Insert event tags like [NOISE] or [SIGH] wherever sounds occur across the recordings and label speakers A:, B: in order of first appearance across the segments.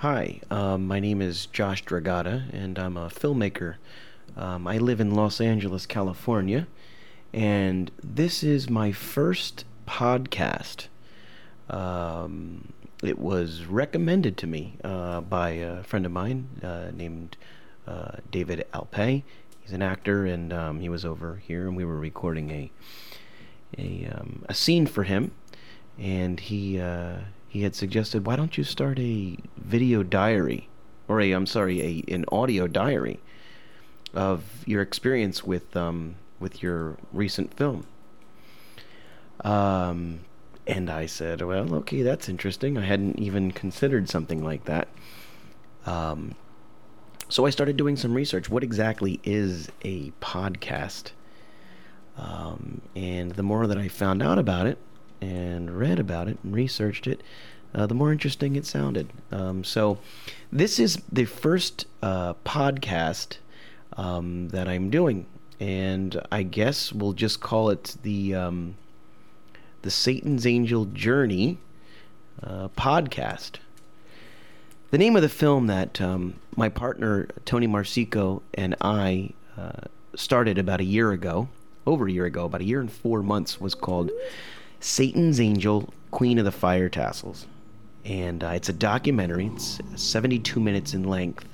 A: Hi, um, my name is Josh Dragotta, and I'm a filmmaker. Um, I live in Los Angeles, California, and this is my first podcast. Um, it was recommended to me uh, by a friend of mine uh, named uh, David Alpay. He's an actor, and um, he was over here, and we were recording a a, um, a scene for him, and he uh, he had suggested, why don't you start a video diary, or a I'm sorry, a an audio diary of your experience with um, with your recent film. Um, and I said, well, okay, that's interesting. I hadn't even considered something like that. Um, so I started doing some research. What exactly is a podcast? Um, and the more that I found out about it and read about it and researched it, uh, the more interesting it sounded. Um, so, this is the first uh, podcast um, that I'm doing, and I guess we'll just call it the um, the Satan's Angel Journey uh, podcast. The name of the film that um, my partner Tony Marsico and I uh, started about a year ago, over a year ago, about a year and four months, was called Satan's Angel, Queen of the Fire Tassels. And uh, it's a documentary, it's 72 minutes in length,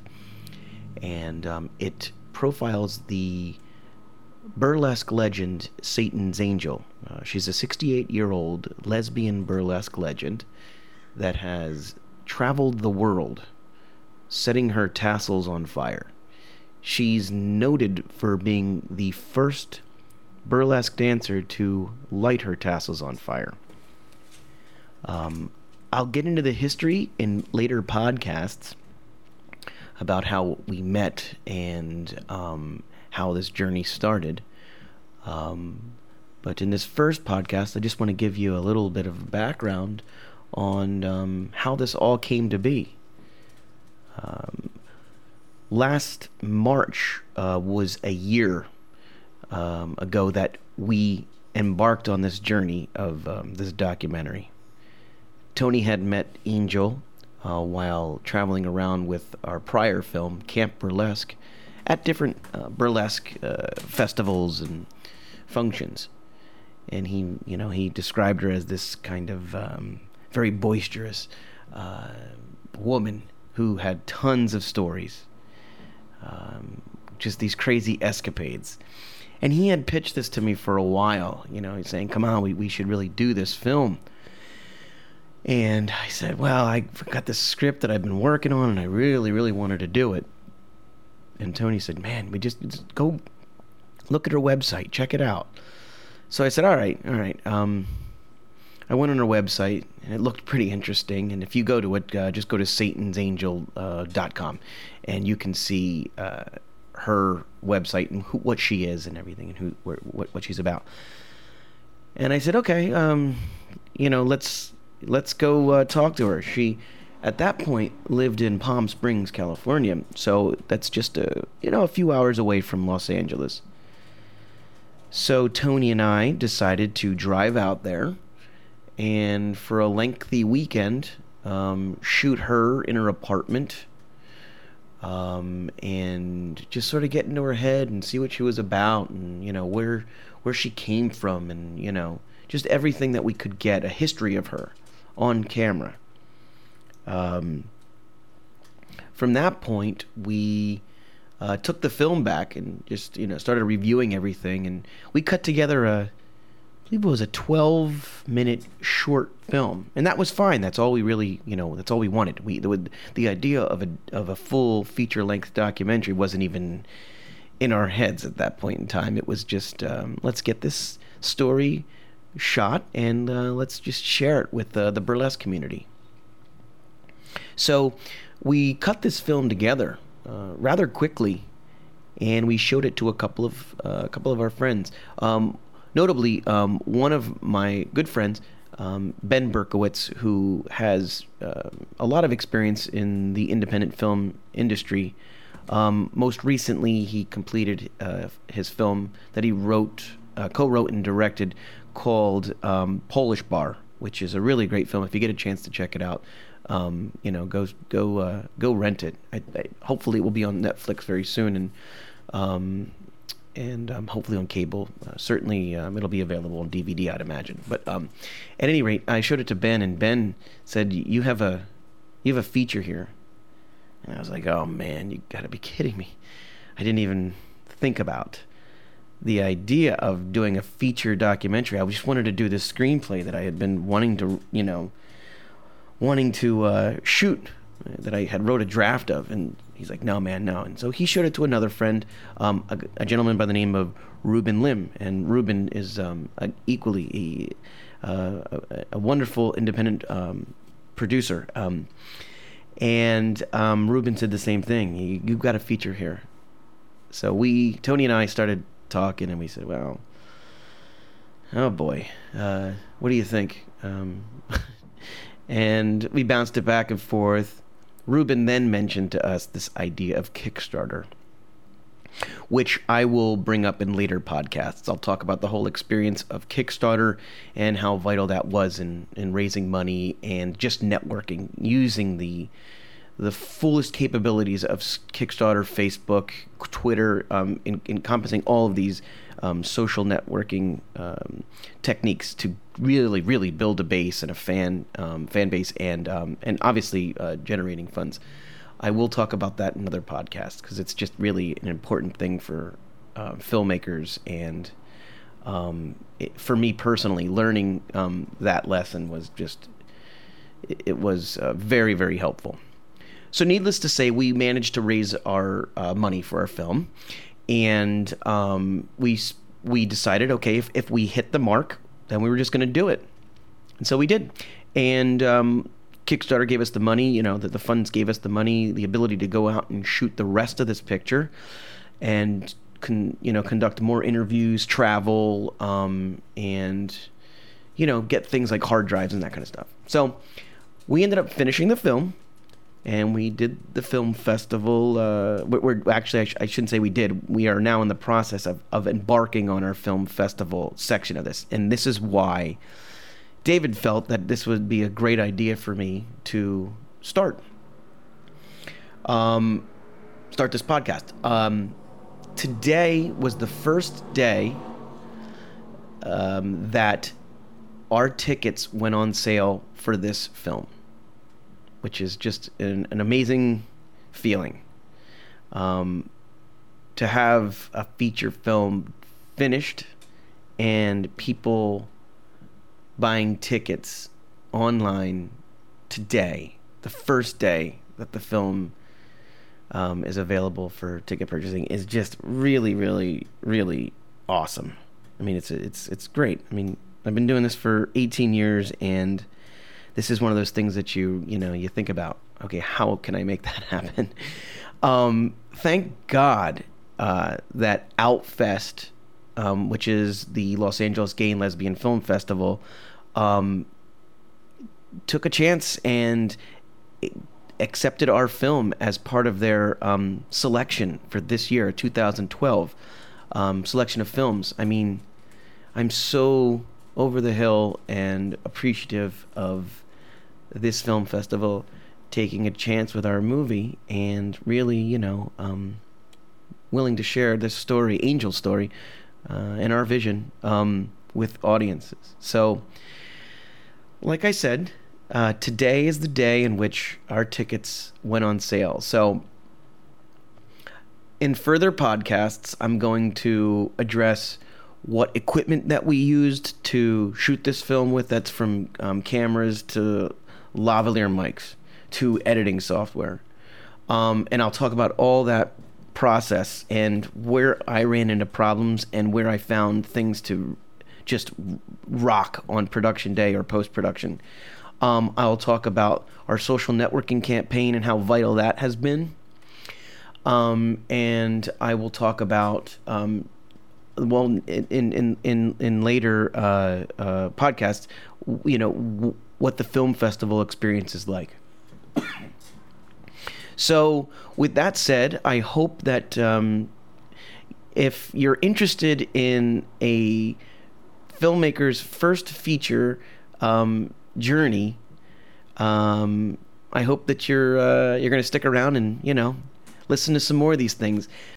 A: and um, it profiles the burlesque legend Satan's Angel. Uh, she's a 68 year old lesbian burlesque legend that has traveled the world setting her tassels on fire. She's noted for being the first burlesque dancer to light her tassels on fire. Um, I'll get into the history in later podcasts about how we met and um, how this journey started. Um, but in this first podcast, I just want to give you a little bit of background on um, how this all came to be. Um, last March uh, was a year um, ago that we embarked on this journey of um, this documentary. Tony had met Angel uh, while traveling around with our prior film, Camp Burlesque, at different uh, burlesque uh, festivals and functions. And he, you know, he described her as this kind of um, very boisterous uh, woman who had tons of stories, um, just these crazy escapades. And he had pitched this to me for a while. You know, he's saying, "Come on, we we should really do this film." And I said, "Well, I got this script that I've been working on, and I really, really wanted to do it." And Tony said, "Man, we just, just go look at her website, check it out." So I said, "All right, all right." Um, I went on her website, and it looked pretty interesting. And if you go to it, uh, just go to satansangel.com, uh, and you can see uh, her website and who, what she is and everything, and who where, what what she's about. And I said, "Okay, um, you know, let's let's go uh, talk to her." She at that point lived in Palm Springs, California, so that's just a you know a few hours away from Los Angeles. So Tony and I decided to drive out there, and for a lengthy weekend, um, shoot her in her apartment, um, and just sort of get into her head and see what she was about, and you know where where she came from, and you know just everything that we could get a history of her on camera. Um, from that point, we uh, took the film back and just you know started reviewing everything, and we cut together a, I believe it was a 12 minute short film, and that was fine. That's all we really you know that's all we wanted. We the, the idea of a of a full feature length documentary wasn't even in our heads at that point in time. It was just um, let's get this story shot and uh, let's just share it with uh, the burlesque community. So we cut this film together uh, rather quickly, and we showed it to a couple of uh, a couple of our friends. Um, notably, um, one of my good friends, um, Ben Berkowitz, who has uh, a lot of experience in the independent film industry. Um, most recently, he completed uh, his film that he wrote, uh, co-wrote, and directed, called um, Polish Bar, which is a really great film. If you get a chance to check it out, um, you know, go go uh, go rent it. I, I, hopefully, it will be on Netflix very soon, and um, and um, hopefully on cable. Uh, certainly, um, it'll be available on DVD, I'd imagine. But um, at any rate, I showed it to Ben, and Ben said, "You have a you have a feature here," and I was like, "Oh man, you got to be kidding me!" I didn't even think about the idea of doing a feature documentary. I just wanted to do this screenplay that I had been wanting to, you know wanting to uh, shoot that I had wrote a draft of, and he's like, "No, man, no." And so he showed it to another friend, um, a, a, gentleman by the name of Ruben Lim, and Ruben is um, equally a, uh, a, a, wonderful independent um, producer. Um, and um, Ruben said the same thing. You, you've got a feature here. So we, Tony and I, started talking, and we said, "Well, oh boy, uh, what do you think?" Um, [LAUGHS] and we bounced it back and forth. Ruben then mentioned to us this idea of Kickstarter, which I will bring up in later podcasts. I'll talk about the whole experience of Kickstarter and how vital that was in, in raising money and just networking, using the the fullest capabilities of Kickstarter, Facebook, Twitter, um, in, encompassing all of these um, social networking um, techniques to really, really build a base and a fan um, fan base, and um, and obviously uh, generating funds. I will talk about that in other podcasts because it's just really an important thing for uh, filmmakers and it, for me personally. Learning that lesson was just it, it was uh, very very helpful. So, needless to say, we managed to raise our uh, money for our film, and um, we we decided, okay, if, if we hit the mark, then we were just going to do it, and so we did. And um, Kickstarter gave us the money, you know, that the funds gave us the money, the ability to go out and shoot the rest of this picture, and con, you know conduct more interviews, travel, um, and you know get things like hard drives and that kind of stuff. So we ended up finishing the film and we did the film festival. Uh, we're, actually, I, sh- I, shouldn't say we did. We are now in the process of, of embarking on our film festival section of this, and this is why David felt that this would be a great idea for me to start. Um, start this podcast. Um, today was the first day um, that our tickets went on sale for this film which is just an, an amazing feeling. Um, to have a feature film finished and people buying tickets online today, the first day that the film um, is available for ticket purchasing, is just really, really, really awesome. I mean, it's it's it's great. I mean, I've been doing this for 18 years, and this is one of those things that you you know you think about. Okay, how can I make that [LAUGHS] happen? Um, thank God uh, that Outfest, um, which is the Los Angeles Gay and Lesbian Film Festival, um, took a chance and accepted our film as part of their um, selection for this year, 2012 um, selection of films. I mean, I'm so over the hill and appreciative of this film festival taking a chance with our movie and really, you know, um, willing to share this story, Angel story, uh, and our vision um, with audiences. So, like I said, uh, today is the day in which our tickets went on sale. So, in further podcasts, I'm going to address what equipment that we used to shoot this film with. That's from um, cameras to lavalier mics to editing software. Um, and I'll talk about all that process and where I ran into problems and where I found things to just rock on production day or post production. Um, I'll talk about our social networking campaign and how vital that has been. Um, and I will talk about, um, well, in in in in later uh, uh, podcasts, you know, what the film festival experience is like. so, with that said, I hope that um, if you're interested in a filmmaker's first feature um, journey, um, I hope that you're uh, you're going to stick around and you know listen to some more of these things.